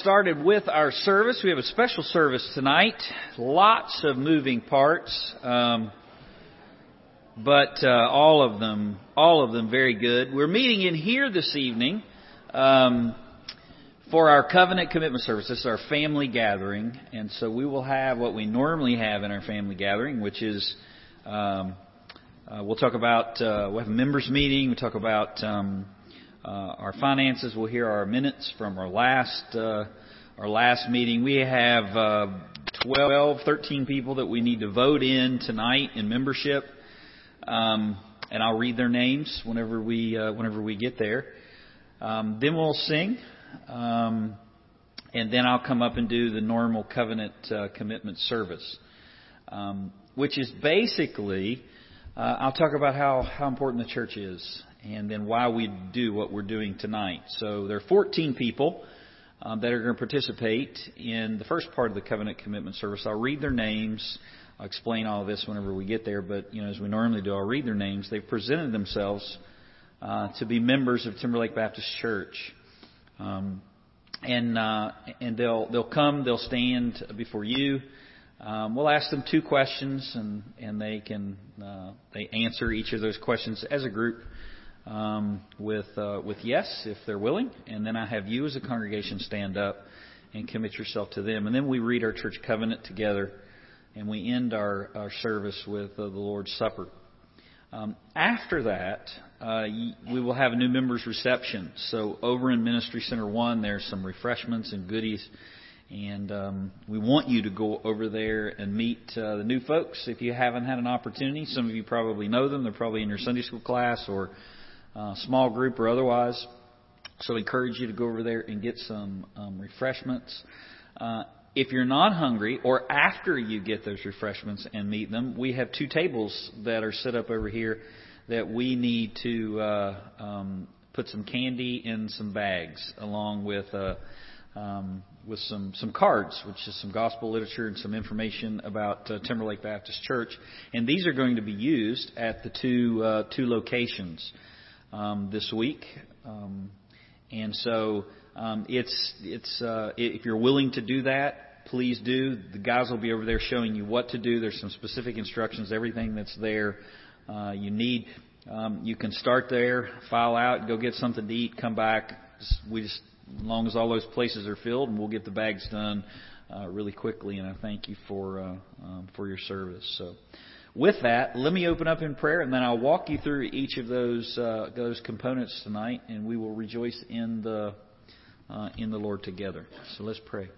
started with our service. We have a special service tonight. Lots of moving parts, um, but uh, all of them, all of them very good. We're meeting in here this evening um, for our covenant commitment service. This is our family gathering, and so we will have what we normally have in our family gathering, which is um, uh, we'll talk about uh, we'll have a members meeting. We talk about um, uh, our finances. We'll hear our minutes from our last uh, our last meeting. We have uh, 12, 13 people that we need to vote in tonight in membership, um, and I'll read their names whenever we uh, whenever we get there. Um, then we'll sing, um, and then I'll come up and do the normal covenant uh, commitment service, um, which is basically. Uh, I'll talk about how, how important the church is and then why we do what we're doing tonight. So there are 14 people um, that are going to participate in the first part of the covenant commitment service. I'll read their names. I'll explain all this whenever we get there, but you know, as we normally do, I'll read their names. They've presented themselves uh, to be members of Timberlake Baptist Church, um, and uh, and they'll they'll come, they'll stand before you. Um, we'll ask them two questions, and and they can uh, they answer each of those questions as a group um, with uh, with yes if they're willing, and then I have you as a congregation stand up and commit yourself to them, and then we read our church covenant together, and we end our our service with uh, the Lord's Supper. Um, after that, uh, we will have a new members reception. So over in Ministry Center One, there's some refreshments and goodies. And um, we want you to go over there and meet uh, the new folks if you haven't had an opportunity. Some of you probably know them. They're probably in your Sunday school class or uh, small group or otherwise. So I encourage you to go over there and get some um, refreshments. Uh, if you're not hungry, or after you get those refreshments and meet them, we have two tables that are set up over here that we need to uh, um, put some candy in some bags, along with uh, um, with some some cards, which is some gospel literature and some information about uh, Timberlake Baptist Church. And these are going to be used at the two uh, two locations um, this week. Um, and so um, it's it's uh, if you're willing to do that, please do. The guys will be over there showing you what to do. There's some specific instructions. Everything that's there uh, you need. Um, you can start there, file out, go get something to eat, come back. We just as long as all those places are filled, and we'll get the bags done uh, really quickly. And I thank you for uh, um, for your service. So. With that, let me open up in prayer, and then I'll walk you through each of those uh, those components tonight, and we will rejoice in the uh, in the Lord together. So let's pray.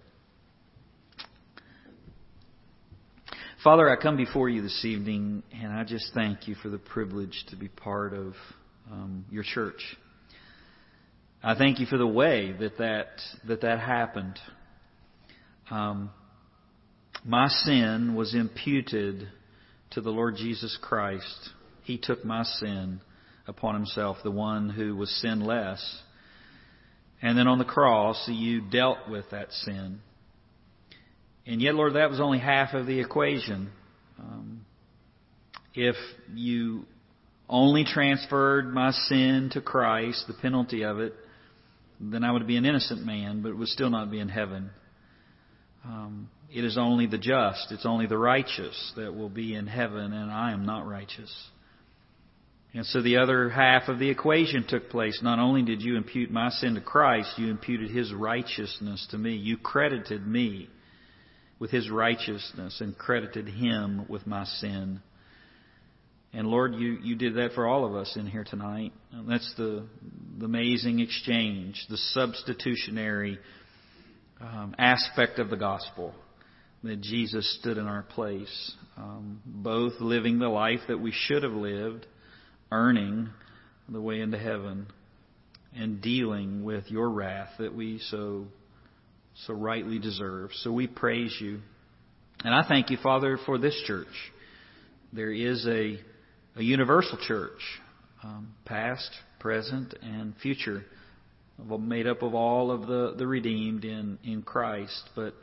Father, I come before you this evening, and I just thank you for the privilege to be part of um, your church. I thank you for the way that that that, that happened. Um, my sin was imputed to the Lord Jesus Christ. He took my sin upon himself, the one who was sinless. And then on the cross, you dealt with that sin. And yet, Lord, that was only half of the equation. Um, if you only transferred my sin to Christ, the penalty of it, then I would be an innocent man, but would still not be in heaven. Um, it is only the just, it's only the righteous that will be in heaven, and I am not righteous. And so the other half of the equation took place. Not only did you impute my sin to Christ, you imputed his righteousness to me. You credited me with his righteousness and credited him with my sin. And Lord, you, you did that for all of us in here tonight. And that's the, the amazing exchange, the substitutionary um, aspect of the gospel that Jesus stood in our place, um, both living the life that we should have lived, earning the way into heaven, and dealing with your wrath that we so so rightly deserve. So we praise you. And I thank you, Father, for this church. There is a, a universal church, um, past, present, and future, made up of all of the, the redeemed in, in Christ. But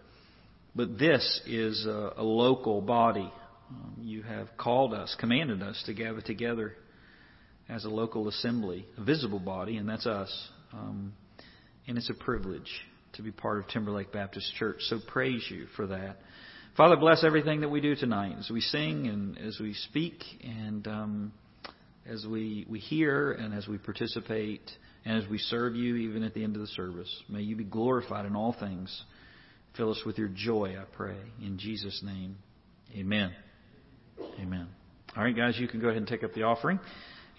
but this is a, a local body. Um, you have called us, commanded us to gather together as a local assembly, a visible body, and that's us. Um, and it's a privilege. to be part of Timberlake Baptist Church. So praise you for that. Father, bless everything that we do tonight as we sing and as we speak and um, as we, we hear and as we participate and as we serve you even at the end of the service. May you be glorified in all things. Fill us with your joy, I pray. In Jesus' name, amen. Amen. All right, guys, you can go ahead and take up the offering.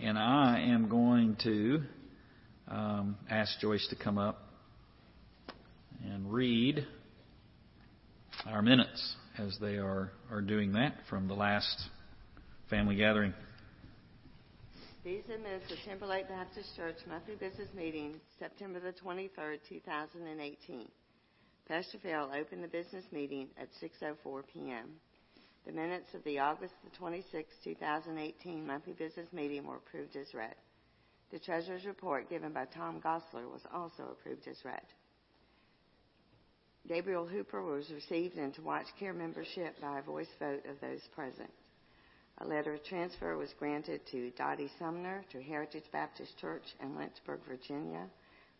And I am going to um, ask Joyce to come up and read our minutes as they are, are doing that from the last family gathering. These are minutes of Timberlake Baptist Church monthly business meeting, September the 23rd, 2018. Pastor Phil opened the business meeting at 6.04 p.m. The minutes of the August the 26th, 2018 monthly business meeting were approved as read. The treasurer's report given by Tom Gosler was also approved as read. Gabriel Hooper was received into Watch Care membership by a voice vote of those present. A letter of transfer was granted to Dottie Sumner to Heritage Baptist Church in Lynchburg, Virginia,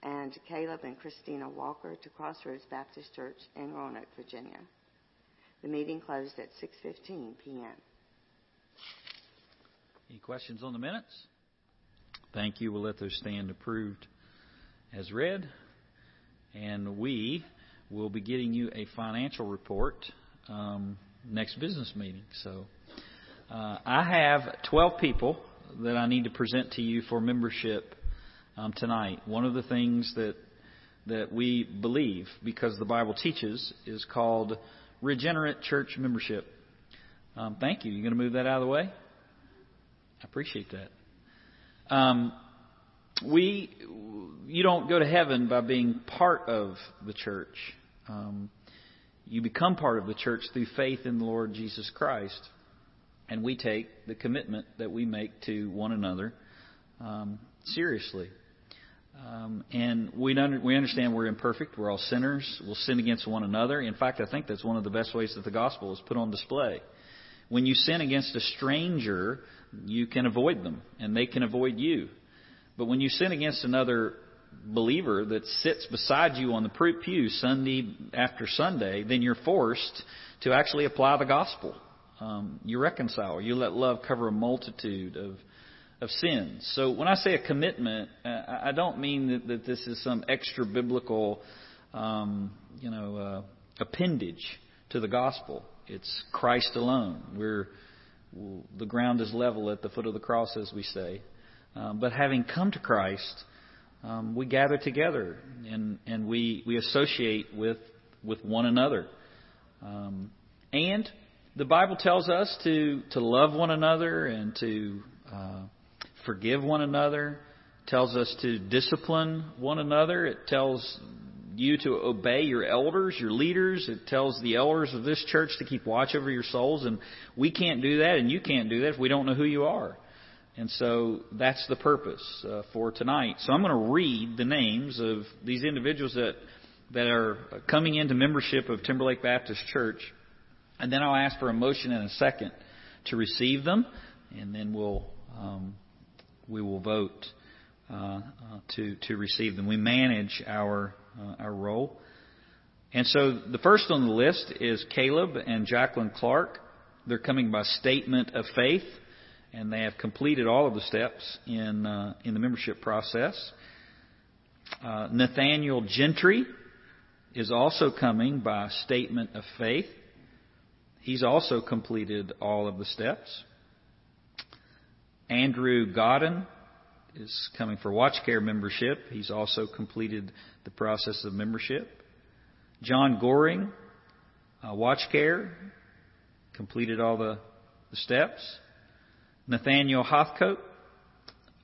and Caleb and Christina Walker to Crossroads Baptist Church in Roanoke, Virginia. The meeting closed at 6:15 p.m. Any questions on the minutes? Thank you. We'll let those stand approved as read. And we will be getting you a financial report um, next business meeting. So uh, I have 12 people that I need to present to you for membership um, tonight. One of the things that that we believe, because the Bible teaches, is called regenerate church membership. Um, thank you. You going to move that out of the way? I appreciate that. Um, we, you don't go to heaven by being part of the church. Um, you become part of the church through faith in the Lord Jesus Christ, and we take the commitment that we make to one another um, seriously. Um, and we, under, we understand we're imperfect. We're all sinners. We'll sin against one another. In fact, I think that's one of the best ways that the gospel is put on display. When you sin against a stranger, you can avoid them, and they can avoid you. But when you sin against another believer that sits beside you on the pew Sunday after Sunday, then you're forced to actually apply the gospel. Um, you reconcile. You let love cover a multitude of of sins. So when I say a commitment, uh, I don't mean that, that this is some extra biblical, um, you know, uh, appendage to the gospel. It's Christ alone. We're the ground is level at the foot of the cross, as we say. Um, but having come to Christ, um, we gather together and and we we associate with with one another. Um, and the Bible tells us to to love one another and to uh, forgive one another, tells us to discipline one another. It tells you to obey your elders, your leaders. It tells the elders of this church to keep watch over your souls. And we can't do that, and you can't do that if we don't know who you are. And so that's the purpose uh, for tonight. So I'm going to read the names of these individuals that that are coming into membership of Timberlake Baptist Church, and then I'll ask for a motion in a second to receive them, and then we'll um, we will vote uh, uh, to to receive them. We manage our uh, our roll. And so the first on the list is Caleb and Jacqueline Clark. They're coming by statement of faith, and they have completed all of the steps in uh, in the membership process. Uh, Nathaniel Gentry is also coming by statement of faith. He's also completed all of the steps. Andrew Godden is coming for Watch Care membership. He's also completed the process of membership. John Goring, uh, Watch Care, completed all the, the steps. Nathaniel Hothcote,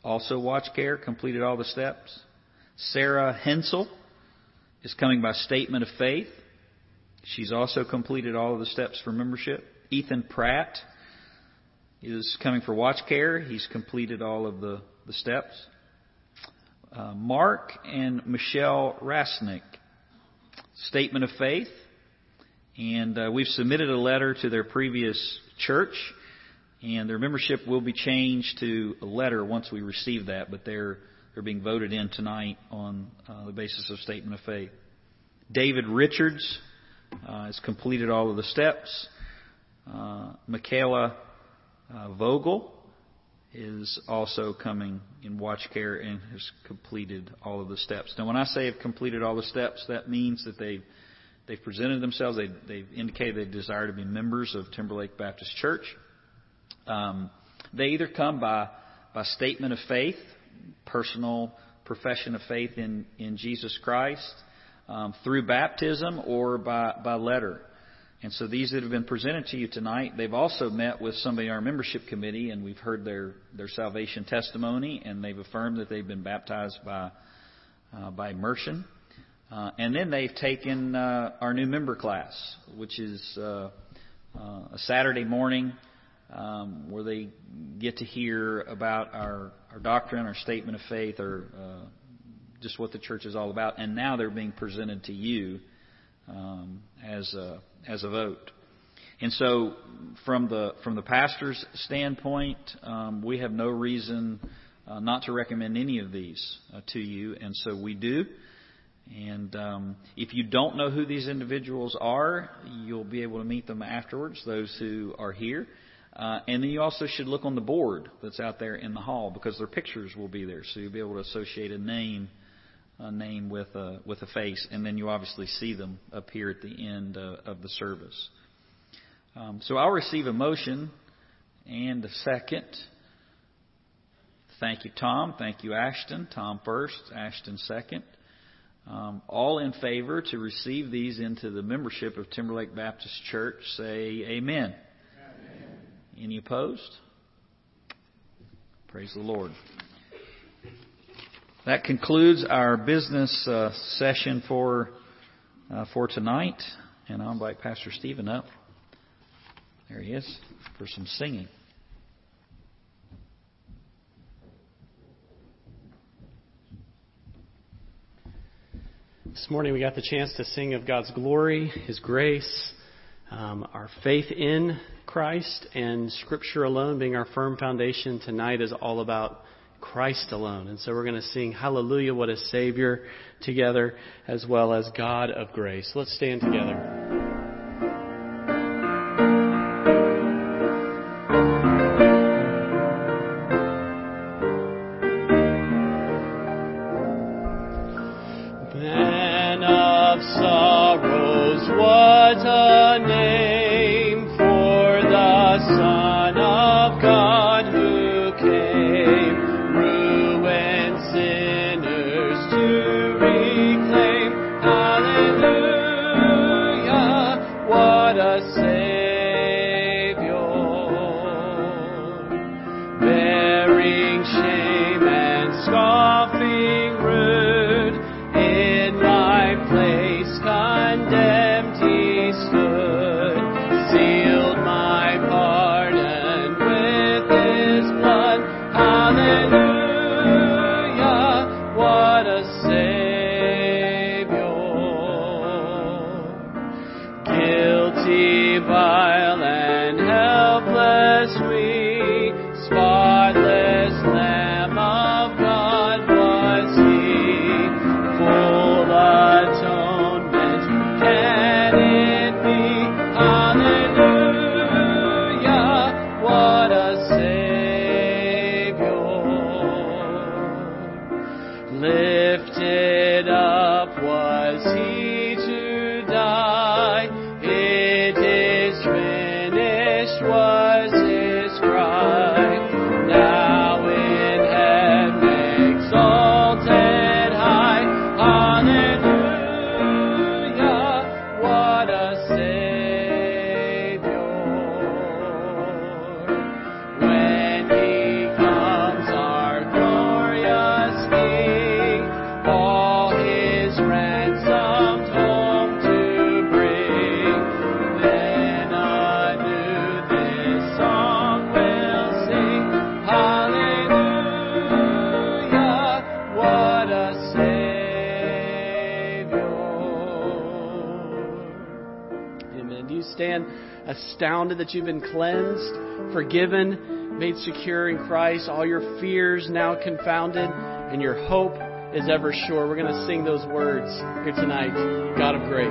also Watch Care, completed all the steps. Sarah Hensel is coming by statement of faith. She's also completed all of the steps for membership. Ethan Pratt is coming for watch care. He's completed all of the, the steps. Uh, Mark and Michelle Rasnick, statement of faith. And uh, we've submitted a letter to their previous church, and their membership will be changed to a letter once we receive that, but they're, they're being voted in tonight on uh, the basis of statement of faith. David Richards uh, has completed all of the steps. Uh, Michaela uh, Vogel is also coming in watch care and has completed all of the steps. Now, when I say have completed all the steps, that means that they've they've presented themselves. They, they've indicated they desire to be members of Timberlake Baptist Church. Um, they either come by by statement of faith, personal profession of faith in in Jesus Christ, um, through baptism, or by by letter. And so these that have been presented to you tonight, they've also met with somebody in our membership committee, and we've heard their, their salvation testimony, and they've affirmed that they've been baptized by, uh, by immersion. Uh, and then they've taken uh, our new member class, which is uh, uh, a Saturday morning um, where they get to hear about our, our doctrine, our statement of faith, or uh, just what the church is all about. And now they're being presented to you um, as a as a vote. And so, from the from the pastor's standpoint, um, we have no reason uh, not to recommend any of these uh, to you, and so we do. And um, if you don't know who these individuals are, you'll be able to meet them afterwards. Those who are here. Uh, and then you also should look on the board that's out there in the hall because their pictures will be there, so you'll be able to associate a name a name with a with a face, and then you obviously see them appear at the end uh, of the service. Um, so I'll receive a motion and a second. Thank you, Tom. Thank you, Ashton. Tom first, Ashton second. Um, all in favor to receive these into the membership of Timberlake Baptist Church, say amen. amen. Any opposed? Praise the Lord. That concludes our business uh, session for uh, for tonight, and I'll invite Pastor Stephen up. There he is for some singing. This morning we got the chance to sing of God's glory, His grace, um, our faith in Christ, and Scripture alone being our firm foundation. Tonight is all about Christ alone. And so we're going to sing Hallelujah, what a Savior together, as well as God of grace. Let's stand together. You've been cleansed, forgiven, made secure in Christ, all your fears now confounded, and your hope is ever sure. We're going to sing those words here tonight God of grace.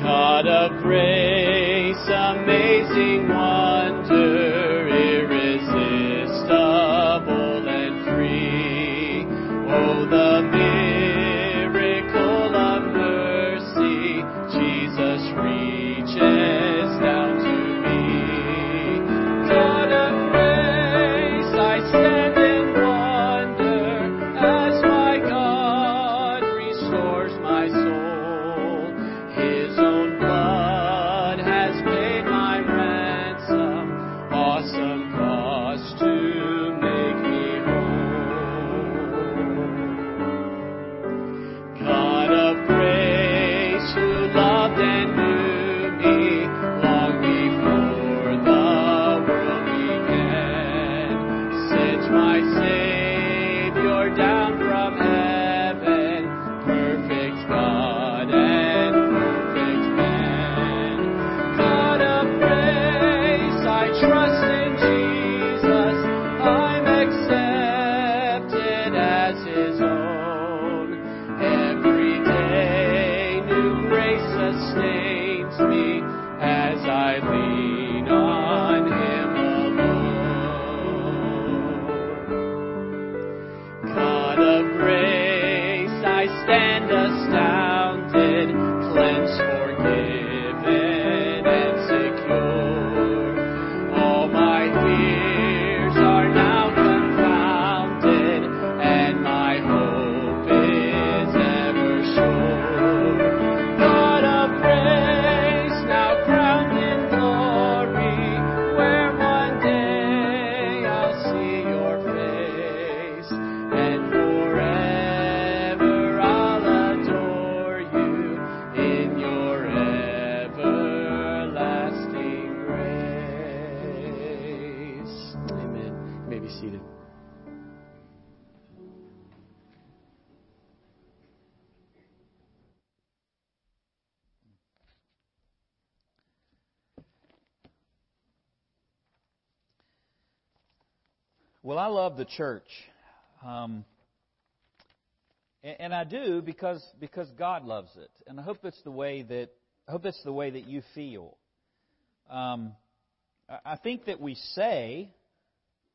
God of grace, amazing wonder, love the church, um, and, and I do because because God loves it, and I hope it's the way that I hope it's the way that you feel. Um, I think that we say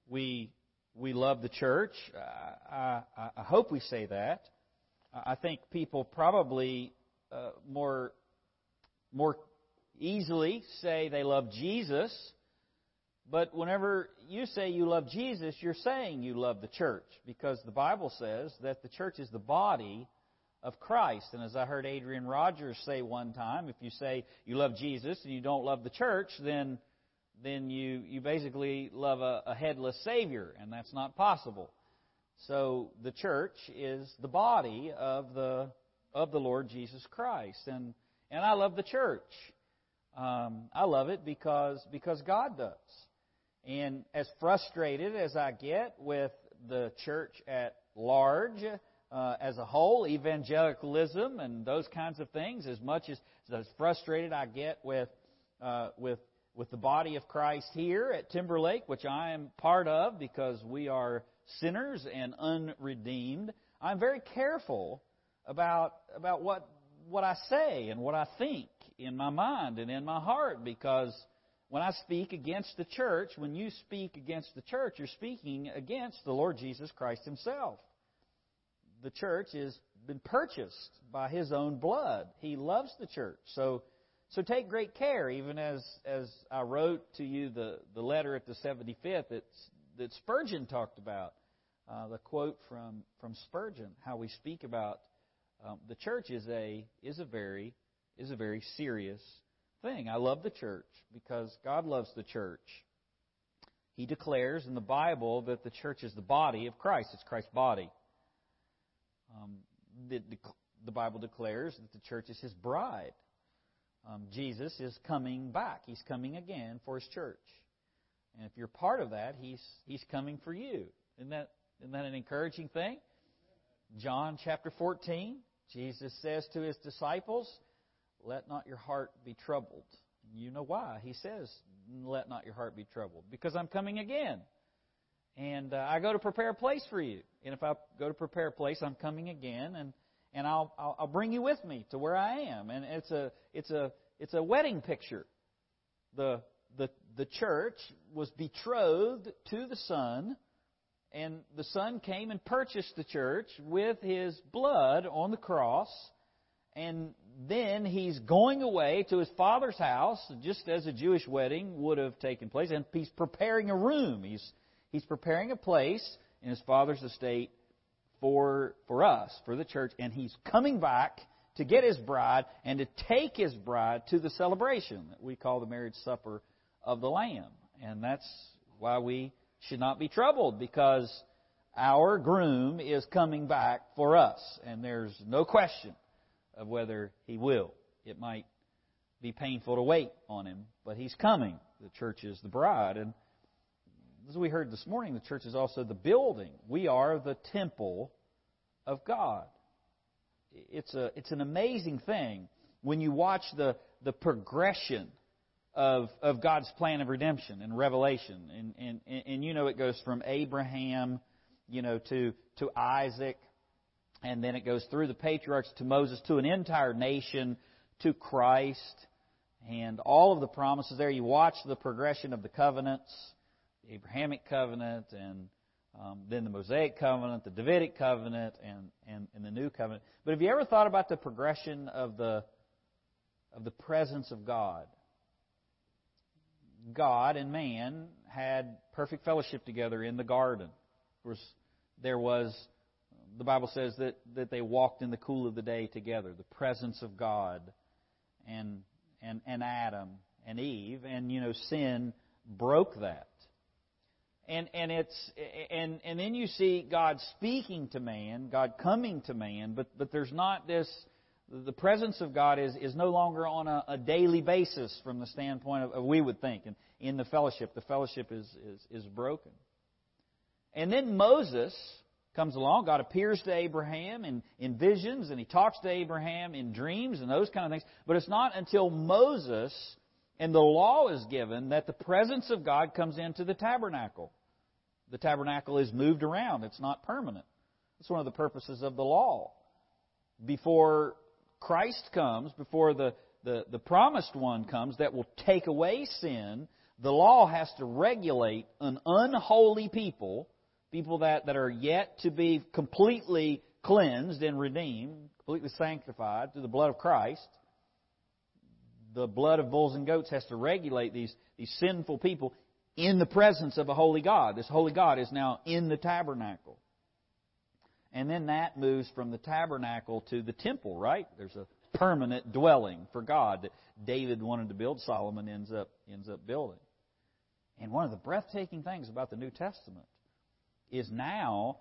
we we love the church. I, I, I hope we say that. I think people probably uh, more more easily say they love Jesus but whenever you say you love Jesus, you're saying you love the church because the Bible says that the church is the body of Christ. And as I heard Adrian Rogers say one time, if you say you love Jesus and you don't love the church, then then you, you basically love a, a headless Savior, and that's not possible. So the church is the body of the of the Lord Jesus Christ, and and I love the church. Um, I love it because because God does. And as frustrated as I get with the church at large, uh, as a whole, evangelicalism and those kinds of things, as much as, as frustrated I get with uh, with with the body of Christ here at Timberlake, which I am part of because we are sinners and unredeemed, I'm very careful about about what what I say and what I think in my mind and in my heart because when I speak against the church, when you speak against the church, you're speaking against the Lord Jesus Christ Himself. The church has been purchased by His own blood. He loves the church. So, so take great care, even as, as I wrote to you the, the letter at the 75th that, that Spurgeon talked about. Uh, the quote from, from Spurgeon, how we speak about um, the church is a, is a very, is a very serious thing. I love the church because God loves the church. He declares in the Bible that the church is the body of Christ. It's Christ's body. Um, the, the, Bible declares that the church is His bride. Um, Jesus is coming back. He's coming again for His church. And if you're part of that, He's, he's coming for you. Isn't that, isn't that an encouraging thing? John chapter 14, Jesus says to His disciples, let not your heart be troubled. You know why? He says, Let not your heart be troubled. Because I'm coming again. and uh, I go to prepare a place for you. And if I go to prepare a place, I'm coming again, and and I'll, I'll I'll bring you with me to where I am. And it's a it's a it's a wedding picture. The the the church was betrothed to the Son, and the Son came and purchased the church with His blood on the cross. And then he's going away to his father's house, just as a Jewish wedding would have taken place, and he's preparing a room. He's He's preparing a place in his father's estate for, for us, for the church, and he's coming back to get his bride and to take his bride to the celebration that we call the marriage supper of the Lamb. And that's why we should not be troubled because our groom is coming back for us, and there's no question of whether he will. It might be painful to wait on him, but he's coming. The church is the bride, and as we heard this morning, the church is also the building. We are the temple of God. It's, a, it's an amazing thing when you watch the, the progression of, of God's plan of redemption and revelation. And, and, and you know it goes from Abraham, you know, to, to Isaac, and then it goes through the patriarchs to Moses, to an entire nation, to Christ, and all of the promises there. You watch the progression of the covenants the Abrahamic covenant and um, then the Mosaic covenant, the Davidic covenant, and, and, and the New covenant. But have you ever thought about the progression of the of the presence of God? God and man had perfect fellowship together in the garden. Of course, there was the Bible says that, that they walked in the cool of the day together, the presence of God and and, and Adam and Eve, and you know, sin broke that and and it's and and then you see God speaking to man, God coming to man, but but there's not this. The presence of God is, is no longer on a, a daily basis from the standpoint of, of, we would think. And in the fellowship, the fellowship is, is, is broken. And then Moses comes along. God appears to Abraham in, in visions, and he talks to Abraham in dreams and those kind of things. But it's not until Moses and the law is given that the presence of God comes into the tabernacle. The tabernacle is moved around, it's not permanent. That's one of the purposes of the law. Before Christ comes, before the, the, the promised one comes that will take away sin, the law has to regulate an unholy people, people that, that are yet to be completely cleansed and redeemed, completely sanctified through the blood of Christ the blood of bulls and goats has to regulate these, these sinful people in the presence of a holy God. This holy God is now in the tabernacle. And then that moves from the tabernacle to the temple, right? There's a permanent dwelling for God that David wanted to build, Solomon ends up ends up building. And one of the breathtaking things about the New Testament is now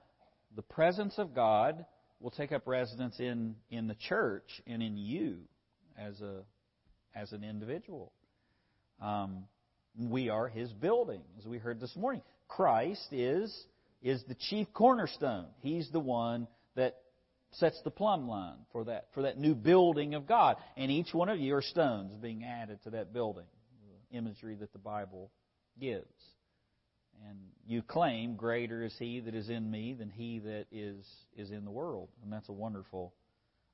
the presence of God will take up residence in, in the church and in you as a as an individual. Um, we are His building, as we heard this morning. Christ is is the chief cornerstone. He's the one that sets the plumb line for that for that new building of God. And each one of you are stones being added to that building. Imagery that the Bible gives. And you claim, Greater is he that is in me than he that is is in the world. And that's a wonderful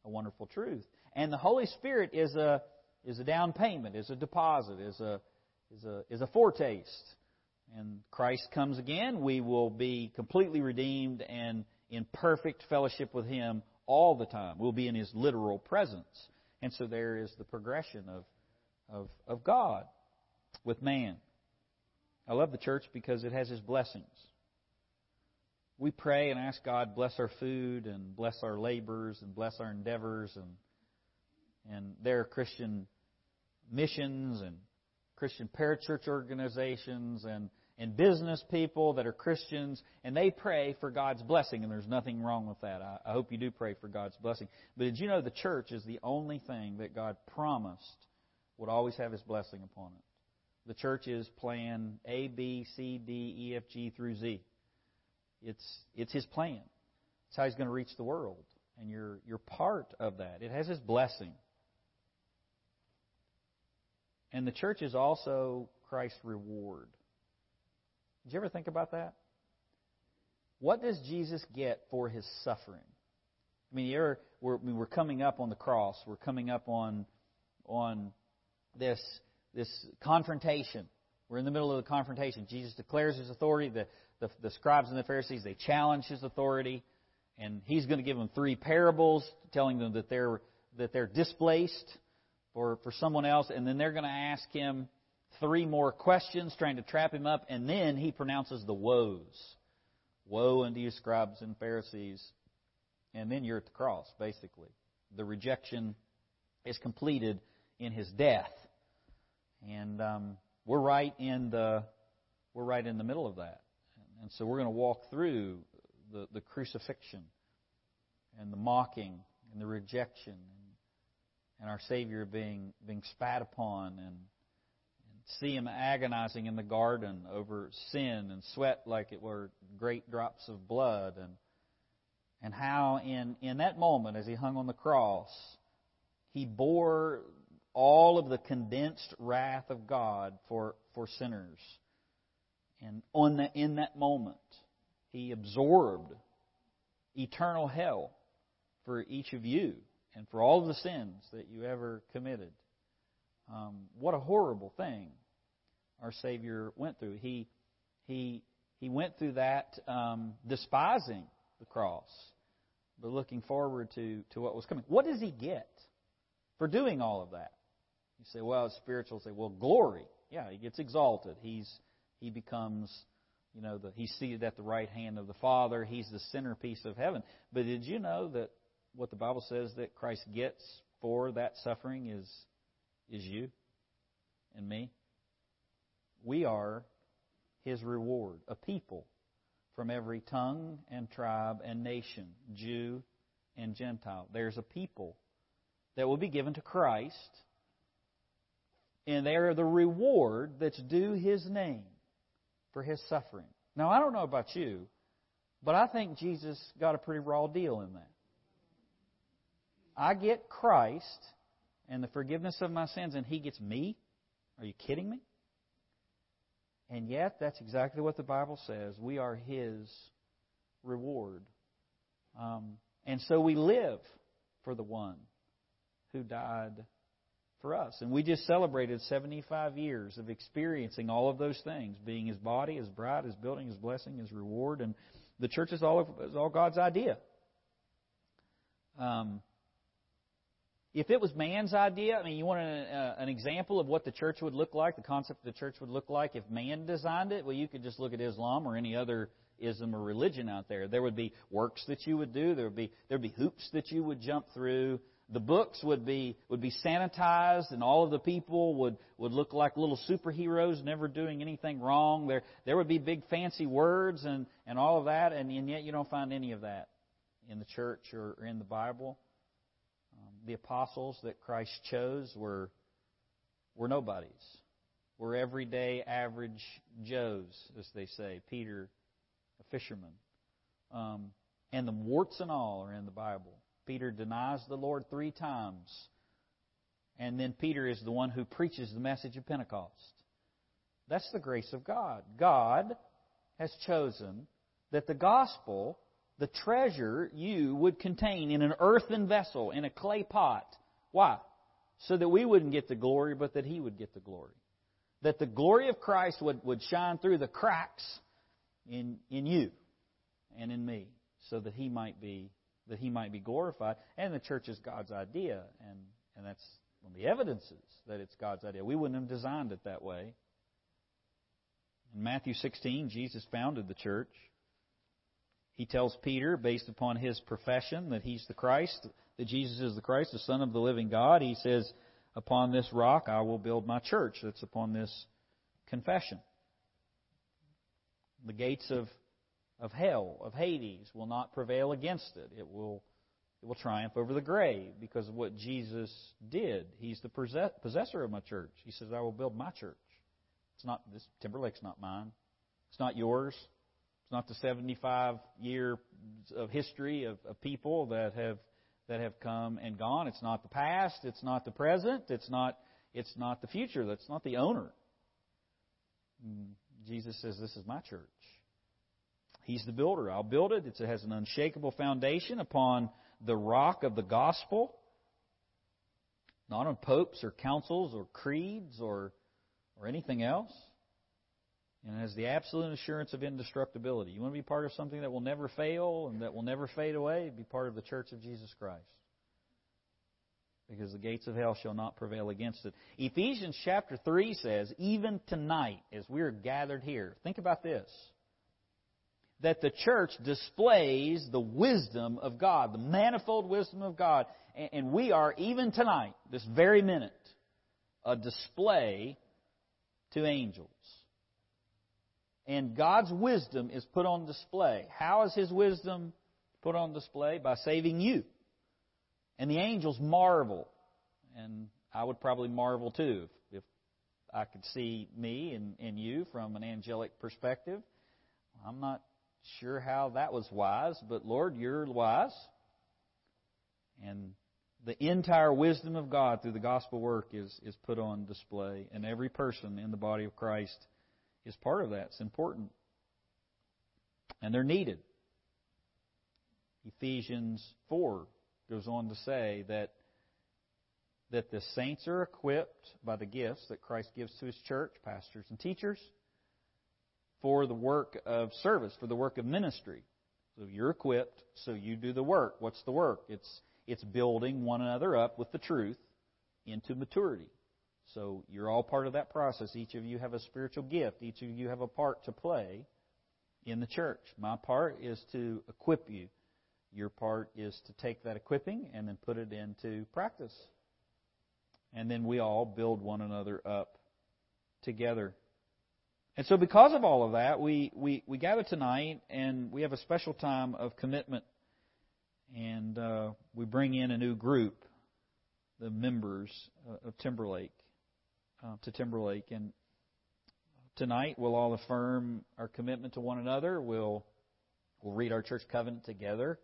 a wonderful truth. And the Holy Spirit is a is a down payment, is a deposit, is a, is a, is a foretaste. And Christ comes again, we will be completely redeemed and in perfect fellowship with Him all the time. We'll be in His literal presence. And so there is the progression of, of, of God with man. I love the church because it has His blessings. We pray and ask God bless our food and bless our labors and bless our endeavors and and there are Christian missions and Christian parachurch organizations and, and business people that are Christians, and they pray for God's blessing, and there's nothing wrong with that. I, I hope you do pray for God's blessing. But did you know the church is the only thing that God promised would always have His blessing upon it? The church is plan A, B, C, D, E, F, G through Z. It's, it's His plan. It's how He's going to reach the world. And you're, you're part of that. It has His blessing. And the church is also Christ's reward. Did you ever think about that? What does Jesus get for his suffering? I mean, you're, we're, we're coming up on the cross. We're coming up on, on this, this confrontation. We're in the middle of the confrontation. Jesus declares his authority. The, the, the scribes and the Pharisees, they challenge his authority. And he's going to give them three parables, telling them that they're, that they're displaced for, for someone else. And then they're going to ask him three more questions, trying to trap him up. And then he pronounces the woes. Woe unto you, scribes and Pharisees. And then you're at the cross, basically. The rejection is completed in his death. And um, we're right in the we're right in the middle of that. And so we're going to walk through the, the crucifixion and the mocking and the rejection and, our Savior being being spat upon and, and see him agonizing in the garden over sin and sweat like it were great drops of blood and and how in, in that moment as he hung on the cross he bore all of the condensed wrath of God for, for sinners. And on the, in that moment, he absorbed eternal hell for each of you and for all of the sins that you ever committed. Um, what a horrible thing our Savior went through. He, he, he went through that um, despising the cross, but looking forward to, to what was coming. What does he get for doing all of that? You say, well, it's spiritual. Say, well, glory. Yeah, he gets exalted. He's he becomes, you know, the, he's seated at the right hand of the Father. He's the centerpiece of heaven. But did you know that what the Bible says that Christ gets for that suffering is is you and me? We are his reward, a people from every tongue and tribe and nation, Jew and Gentile. There's a people that will be given to Christ and they are the reward that's due his name for his suffering. Now, I don't know about you, but I think Jesus got a pretty raw deal in that. I get Christ and the forgiveness of my sins, and he gets me? Are you kidding me? And yet, that's exactly what the Bible says. We are his reward. Um, and so we live for the one who died for us. And we just celebrated 75 years of experiencing all of those things being His body, His bride, His building, His blessing, His reward. And the church is all, is all God's idea. Um, if it was man's idea, I mean, you want an, uh, an example of what the church would look like, the concept of the church would look like if man designed it? Well, you could just look at Islam or any other ism or religion out there. There would be works that you would do. There would be there would be hoops that you would jump through the books would be would be sanitized and all of the people would would look like little superheroes never doing anything wrong. There there would be big fancy words and and all of that and, and yet you don't find any of that in the church or, in the bible. Um, the apostles that christ chose were were nobodies. Were everyday average joes as they say peter a fisherman. Um, and the warts and all are in the bible Peter denies the Lord three times. And then Peter is the one who preaches the message of Pentecost. That's the grace of God. God has chosen that the gospel, the treasure you would contain in an earthen vessel, in a clay pot. Why? So that we wouldn't get the glory, but that He would get the glory. That the glory of Christ would, would shine through the cracks in, in you and in me, so that He might be that he might be glorified. And the church is God's idea, and, and that's one of the evidences that it's God's idea. We wouldn't have designed it that way. In Matthew 16, Jesus founded the church. He tells Peter, based upon his profession, that he's the Christ, that Jesus is the Christ, the Son of the living God. He says, Upon this rock I will build my church. That's upon this confession. The gates of of hell, of Hades, will not prevail against it. It will, it will triumph over the grave because of what Jesus did. He's the possessor of my church. He says, I will build my church. It's not, this Timberlake's not mine. It's not yours. It's not the 75 year of history of, of people that have, that have come and gone. It's not the past. It's not the present. It's not, it's not the future. That's not the owner. Mm, Jesus says, This is my church. He's the builder. I'll build it. It has an unshakable foundation upon the rock of the gospel, not on popes or councils or creeds or, or anything else. And it has the absolute assurance of indestructibility. You want to be part of something that will never fail and that will never fade away? Be part of the church of Jesus Christ. Because the gates of hell shall not prevail against it. Ephesians chapter 3 says, even tonight, as we're gathered here, think about this that the church displays the wisdom of God, the manifold wisdom of God. And we are, even tonight, this very minute, a display to angels. And God's wisdom is put on display. How is His wisdom put on display? By saving you. And the angels marvel. And I would probably marvel too if, I could see me and, and you from an angelic perspective. I'm not sure how that was wise, but Lord, you're wise. And the entire wisdom of God through the gospel work is, is put on display. And every person in the body of Christ is part of that. It's important. And they're needed. Ephesians 4 goes on to say that that the saints are equipped by the gifts that Christ gives to his church, pastors and teachers, for the work of service, for the work of ministry. So you're equipped, so you do the work. What's the work? It's it's building one another up with the truth into maturity. So you're all part of that process. Each of you have a spiritual gift. Each of you have a part to play in the church. My part is to equip you. Your part is to take that equipping and then put it into practice. And then we all build one another up together. And so, because of all of that, we, we, we gather tonight and we have a special time of commitment. And uh, we bring in a new group, the members uh, of Timberlake, uh, to Timberlake. And tonight we'll all affirm our commitment to one another. We'll, we'll read our church covenant together.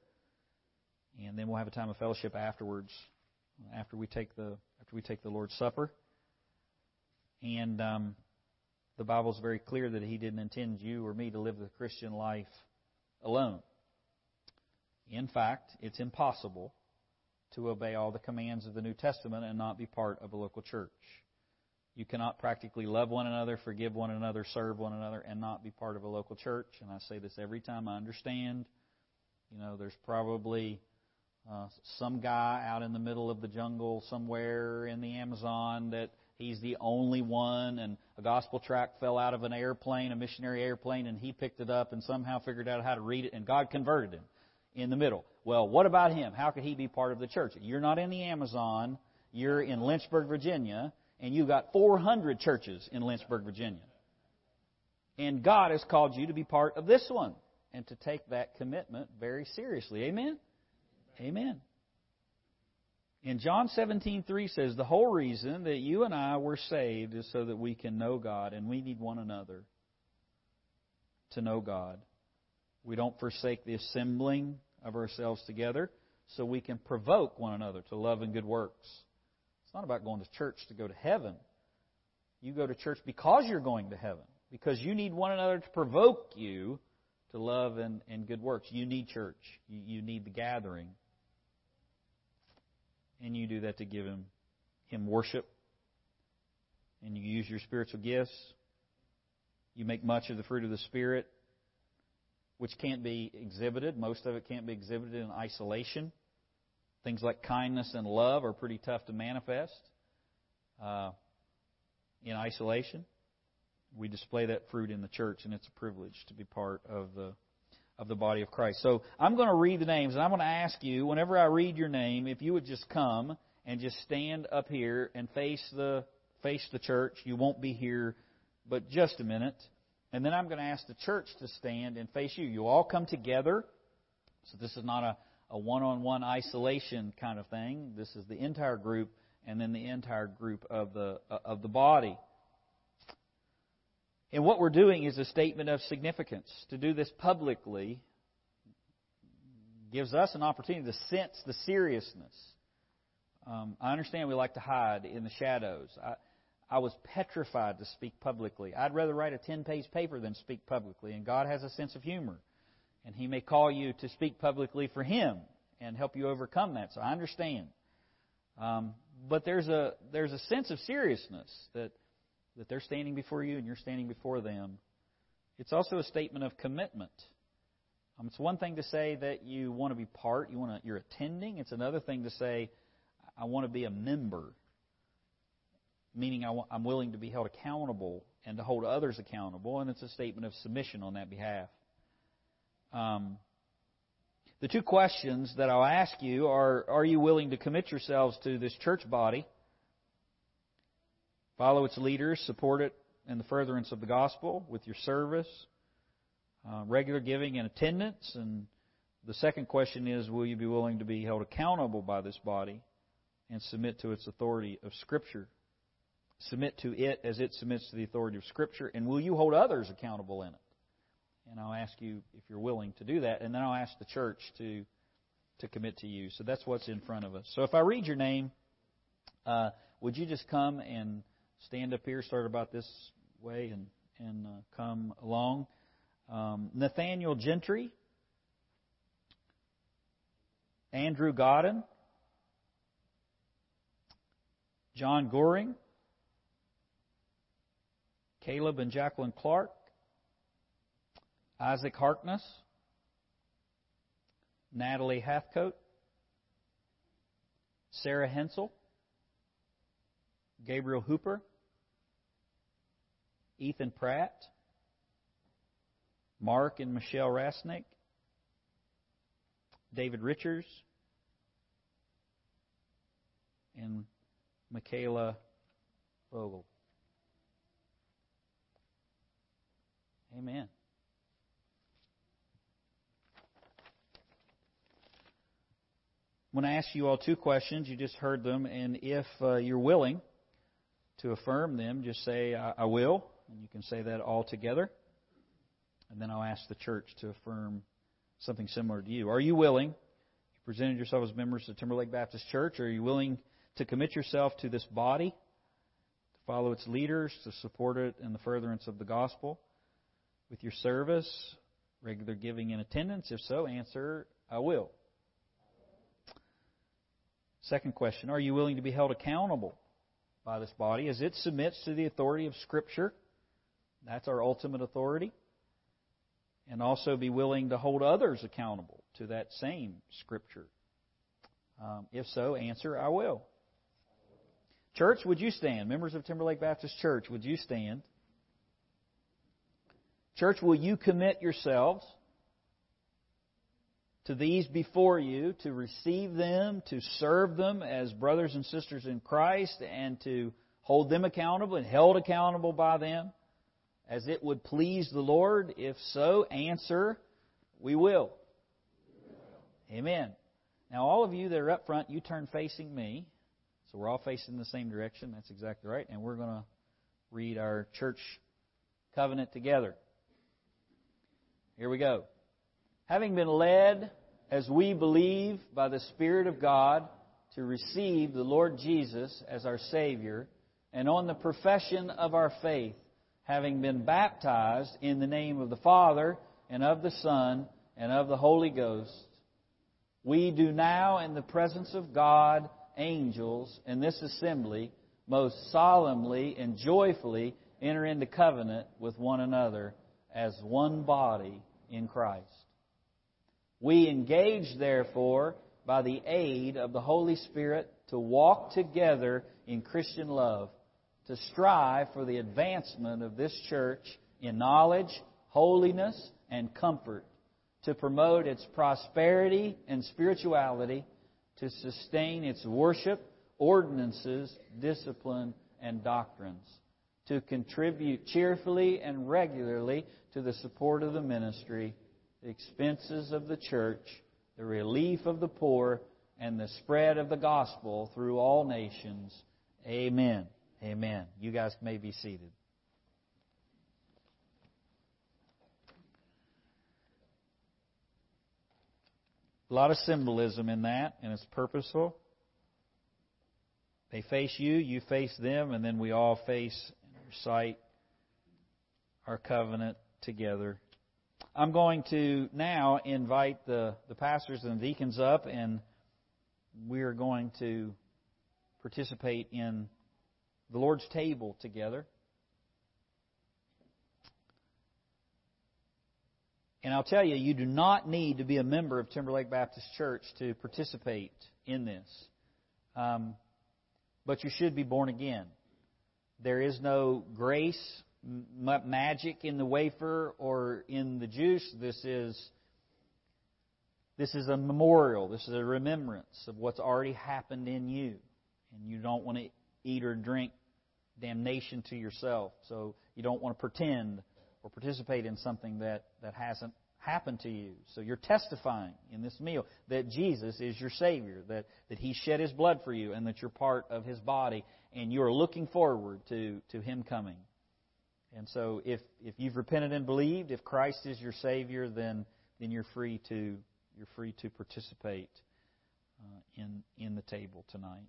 And then we'll have a time of fellowship afterwards, after we take the, after we take the Lord's Supper. And um, the Bible is very clear that He didn't intend you or me to live the Christian life alone. In fact, it's impossible to obey all the commands of the New Testament and not be part of a local church. You cannot practically love one another, forgive one another, serve one another, and not be part of a local church. And I say this every time I understand. You know, there's probably uh, some guy out in the middle of the jungle somewhere in the Amazon that He's the only one, and a gospel tract fell out of an airplane, a missionary airplane, and he picked it up and somehow figured out how to read it, and God converted him in the middle. Well, what about him? How could he be part of the church? You're not in the Amazon, you're in Lynchburg, Virginia, and you've got 400 churches in Lynchburg, Virginia. And God has called you to be part of this one and to take that commitment very seriously. Amen? Amen. In John 17:3 says the whole reason that you and I were saved is so that we can know God and we need one another to know God. We don't forsake the assembling of ourselves together so we can provoke one another to love and good works. It's not about going to church to go to heaven. You go to church because you're going to heaven, because you need one another to provoke you to love and, and good works. You need church. You, you need the gathering and you do that to give him him worship. And you use your spiritual gifts. You make much of the fruit of the spirit which can't be exhibited. Most of it can't be exhibited in isolation. Things like kindness and love are pretty tough to manifest uh, in isolation. We display that fruit in the church and it's a privilege to be part of the of the body of Christ. So I'm going to read the names, and I'm going to ask you, whenever I read your name, if you would just come and just stand up here and face the face the church. You won't be here, but just a minute. And then I'm going to ask the church to stand and face you. You all come together. So this is not a, a one-on-one isolation kind of thing. This is the entire group, and then the entire group of the of the body. And what we're doing is a statement of significance. To do this publicly gives us an opportunity to sense the seriousness. Um, I understand we like to hide in the shadows. I, I was petrified to speak publicly. I'd rather write a 10 page paper than speak publicly, and God has a sense of humor. And He may call you to speak publicly for Him and help you overcome that. So I understand. Um, but there's a there's a sense of seriousness that that they're standing before you and you're standing before them. It's also a statement of commitment. Um, it's one thing to say that you want to be part, you want to, you're attending. It's another thing to say, I want to be a member, meaning I am willing to be held accountable and to hold others accountable, and it's a statement of submission on that behalf. Um, the two questions that I'll ask you are Are you willing to commit yourselves to this church body? Follow its leaders, support it in the furtherance of the gospel with your service, uh, regular giving and attendance. And the second question is Will you be willing to be held accountable by this body and submit to its authority of Scripture? Submit to it as it submits to the authority of Scripture. And will you hold others accountable in it? And I'll ask you if you're willing to do that. And then I'll ask the church to, to commit to you. So that's what's in front of us. So if I read your name, uh, would you just come and stand up here, start about this way, and, and uh, come along? Um, Nathaniel Gentry, Andrew Godden, John Goring, Caleb and Jacqueline Clark, Isaac Harkness, Natalie Hathcote, Sarah Hensel, Gabriel Hooper, Ethan Pratt, Mark and Michelle Rasnick, David Richards, and Michaela Vogel. Amen. I'm going to ask you all two questions. You just heard them, and if uh, you're willing to affirm them, just say, I, I will, and you can say that all together. And then I'll ask the church to affirm something similar to you. Are you willing? You presented yourself as members of Timberlake Baptist Church. Are you willing to commit yourself to this body, to follow its leaders, to support it in the furtherance of the gospel with your service, regular giving and attendance? If so, answer, I will. Second question Are you willing to be held accountable by this body as it submits to the authority of Scripture? That's our ultimate authority. And also be willing to hold others accountable to that same Scripture. Um, if so, answer I will. Church, would you stand? Members of Timberlake Baptist Church, would you stand? Church, will you commit yourselves to these before you, to receive them, to serve them as brothers and sisters in Christ, and to hold them accountable and held accountable by them as it would please the Lord? If so, answer, we will. Amen. Now, all of you that are up front, you turn facing me. So we're all facing the same direction. That's exactly right. And we're going to read our church covenant together. Here we go having been led, as we believe, by the Spirit of God to receive the Lord Jesus as our Savior, and on the profession of our faith, having been baptized in the name of the Father, and of the Son, and of the Holy Ghost, we do now, in the presence of God, angels, and this assembly, most solemnly and joyfully enter into covenant with one another as one body in Christ. We engage, therefore, by the aid of the Holy Spirit to walk together in Christian love, to strive for the advancement of this church in knowledge, holiness, and comfort, to promote its prosperity and spirituality, to sustain its worship, ordinances, discipline, and doctrines, to contribute cheerfully and regularly to the support of the ministry the expenses of the church, the relief of the poor, and the spread of the gospel through all nations. Amen. Amen. You guys may be seated. A lot of symbolism in that, and it's purposeful. They face you, you face them, and then we all face and recite our covenant together I'm going to now invite the, the pastors and deacons up, and we are going to participate in the Lord's table together. And I'll tell you, you do not need to be a member of Timberlake Baptist Church to participate in this. Um, but you should be born again. There is no grace, magic in the wafer or in the juice. This is this is a memorial. This is a remembrance of what's already happened in you, and you don't want to eat or drink damnation to yourself. So you don't want to pretend or participate in something that, that hasn't happened to you. So you're testifying in this meal that Jesus is your Savior, that, that He shed His blood for you, and that you're part of His body, and you're looking forward to, to Him coming. And so if, if you've repented and believed, if Christ is your Savior, then, then you're free to you're free to participate uh, in in the table tonight.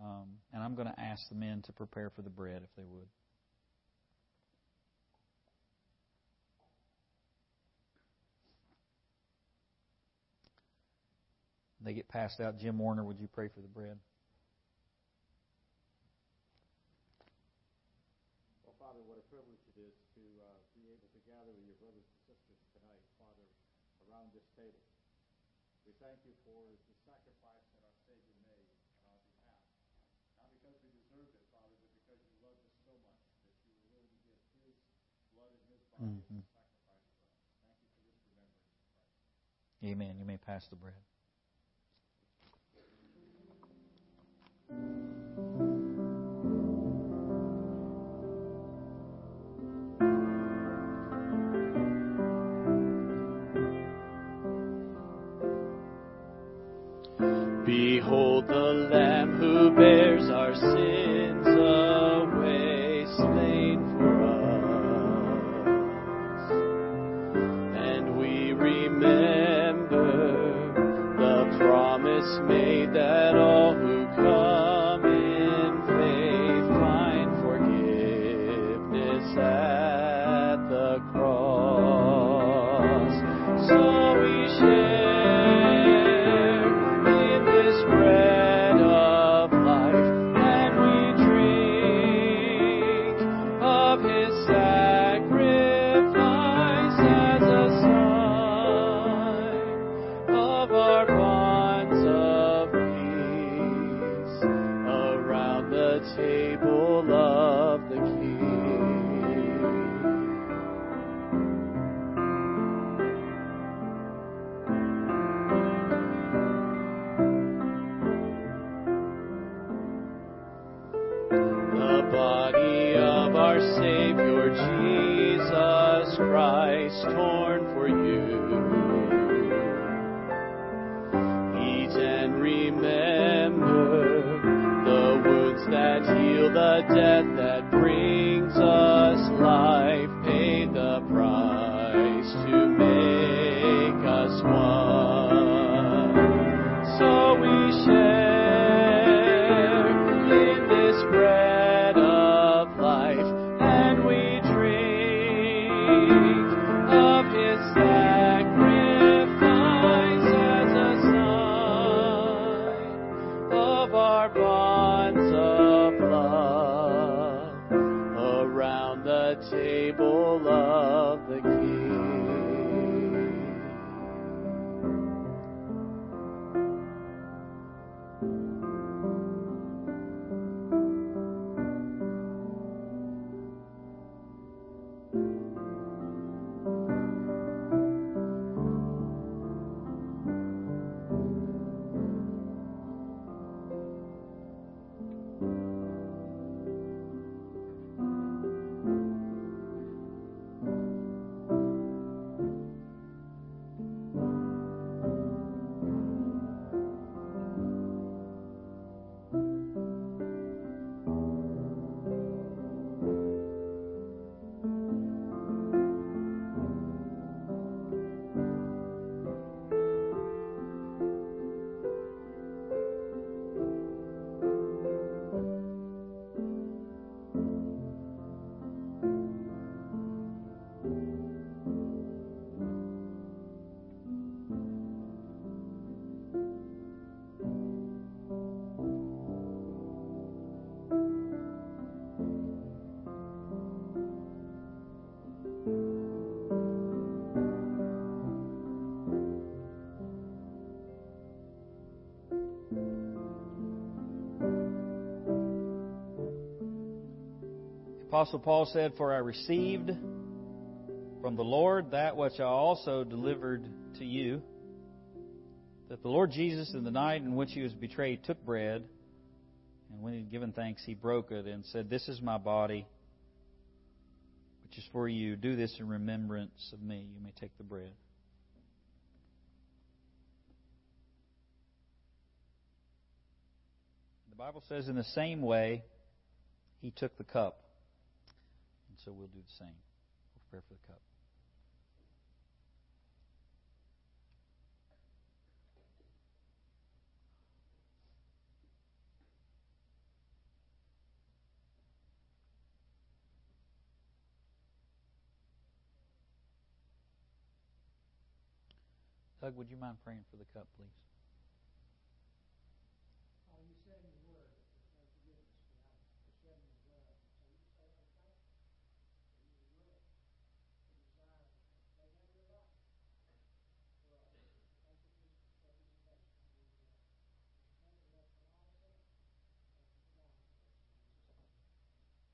Um, and I'm going to ask the men to prepare for the bread if they would. they get passed out. Jim Warner, would you pray for the bread? Well, Father, what a privilege it is to uh, be able to gather with your brothers and sisters tonight, Father, around this table. We thank you for the sacrifice that our Savior made on our behalf. Not because we deserved it, Father, but because you loved us so much that you were willing to give His blood and His body mm-hmm. as a sacrifice for us. Thank you for this remembrance. Amen. You may pass the bread. Christ, torn for you. Eat and remember the wounds that heal, the death that brings us life, paid the price to make us one. Apostle Paul said, For I received from the Lord that which I also delivered to you, that the Lord Jesus, in the night in which he was betrayed, took bread, and when he had given thanks, he broke it and said, This is my body, which is for you. Do this in remembrance of me. You may take the bread. The Bible says, in the same way, he took the cup. So we'll do the same. We'll prepare for the cup. Doug, would you mind praying for the cup, please?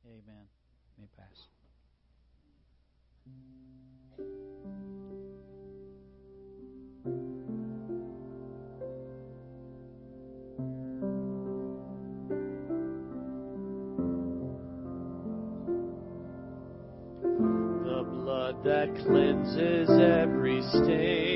Amen. May pass. The blood that cleanses every stain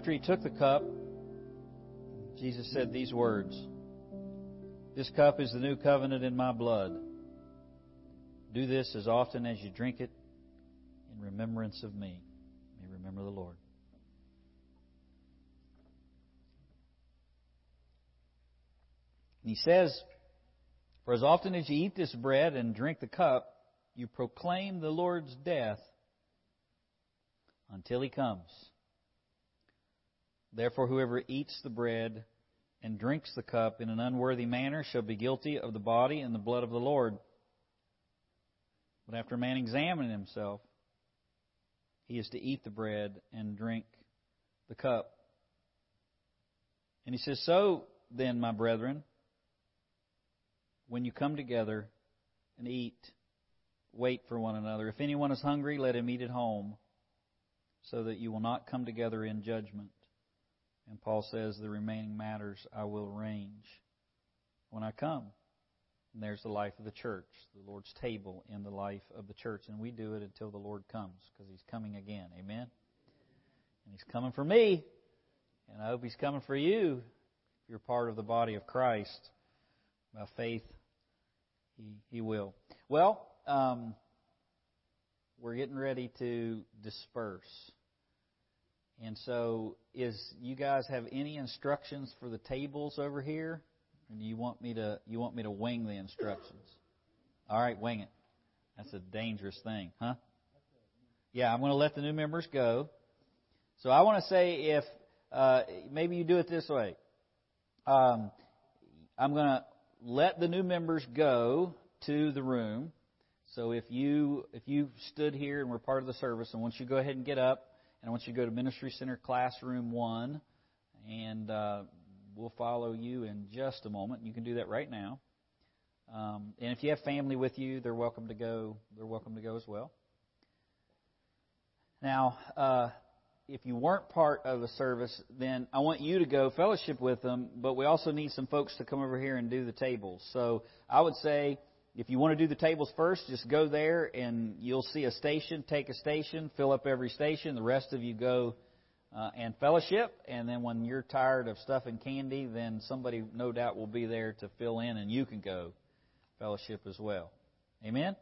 After he took the cup, Jesus said these words This cup is the new covenant in my blood. Do this as often as you drink it in remembrance of me. May remember the Lord. And he says, For as often as you eat this bread and drink the cup, you proclaim the Lord's death until he comes. Therefore, whoever eats the bread and drinks the cup in an unworthy manner shall be guilty of the body and the blood of the Lord. But after a man examine himself, he is to eat the bread and drink the cup. And he says, So then, my brethren, when you come together and eat, wait for one another. If anyone is hungry, let him eat at home, so that you will not come together in judgment. And Paul says, The remaining matters I will arrange when I come. And there's the life of the church, the Lord's table in the life of the church. And we do it until the Lord comes, because He's coming again. Amen? And He's coming for me, and I hope He's coming for you if you're part of the body of Christ. By faith, He, he will. Well, um, we're getting ready to disperse. And so, is you guys have any instructions for the tables over here? Do you want me to you want me to wing the instructions? All right, wing it. That's a dangerous thing, huh? Yeah, I'm going to let the new members go. So I want to say if uh, maybe you do it this way. Um, I'm going to let the new members go to the room. So if you if you stood here and were part of the service, and once you go ahead and get up, and I want you to go to Ministry Center Classroom One, and uh, we'll follow you in just a moment. You can do that right now. Um, and if you have family with you, they're welcome to go. They're welcome to go as well. Now, uh, if you weren't part of the service, then I want you to go fellowship with them. But we also need some folks to come over here and do the tables. So I would say if you want to do the tables first, just go there and you'll see a station. Take a station, fill up every station. The rest of you go uh, and fellowship. And then when you're tired of stuffing candy, then somebody no doubt will be there to fill in and you can go fellowship as well. Amen?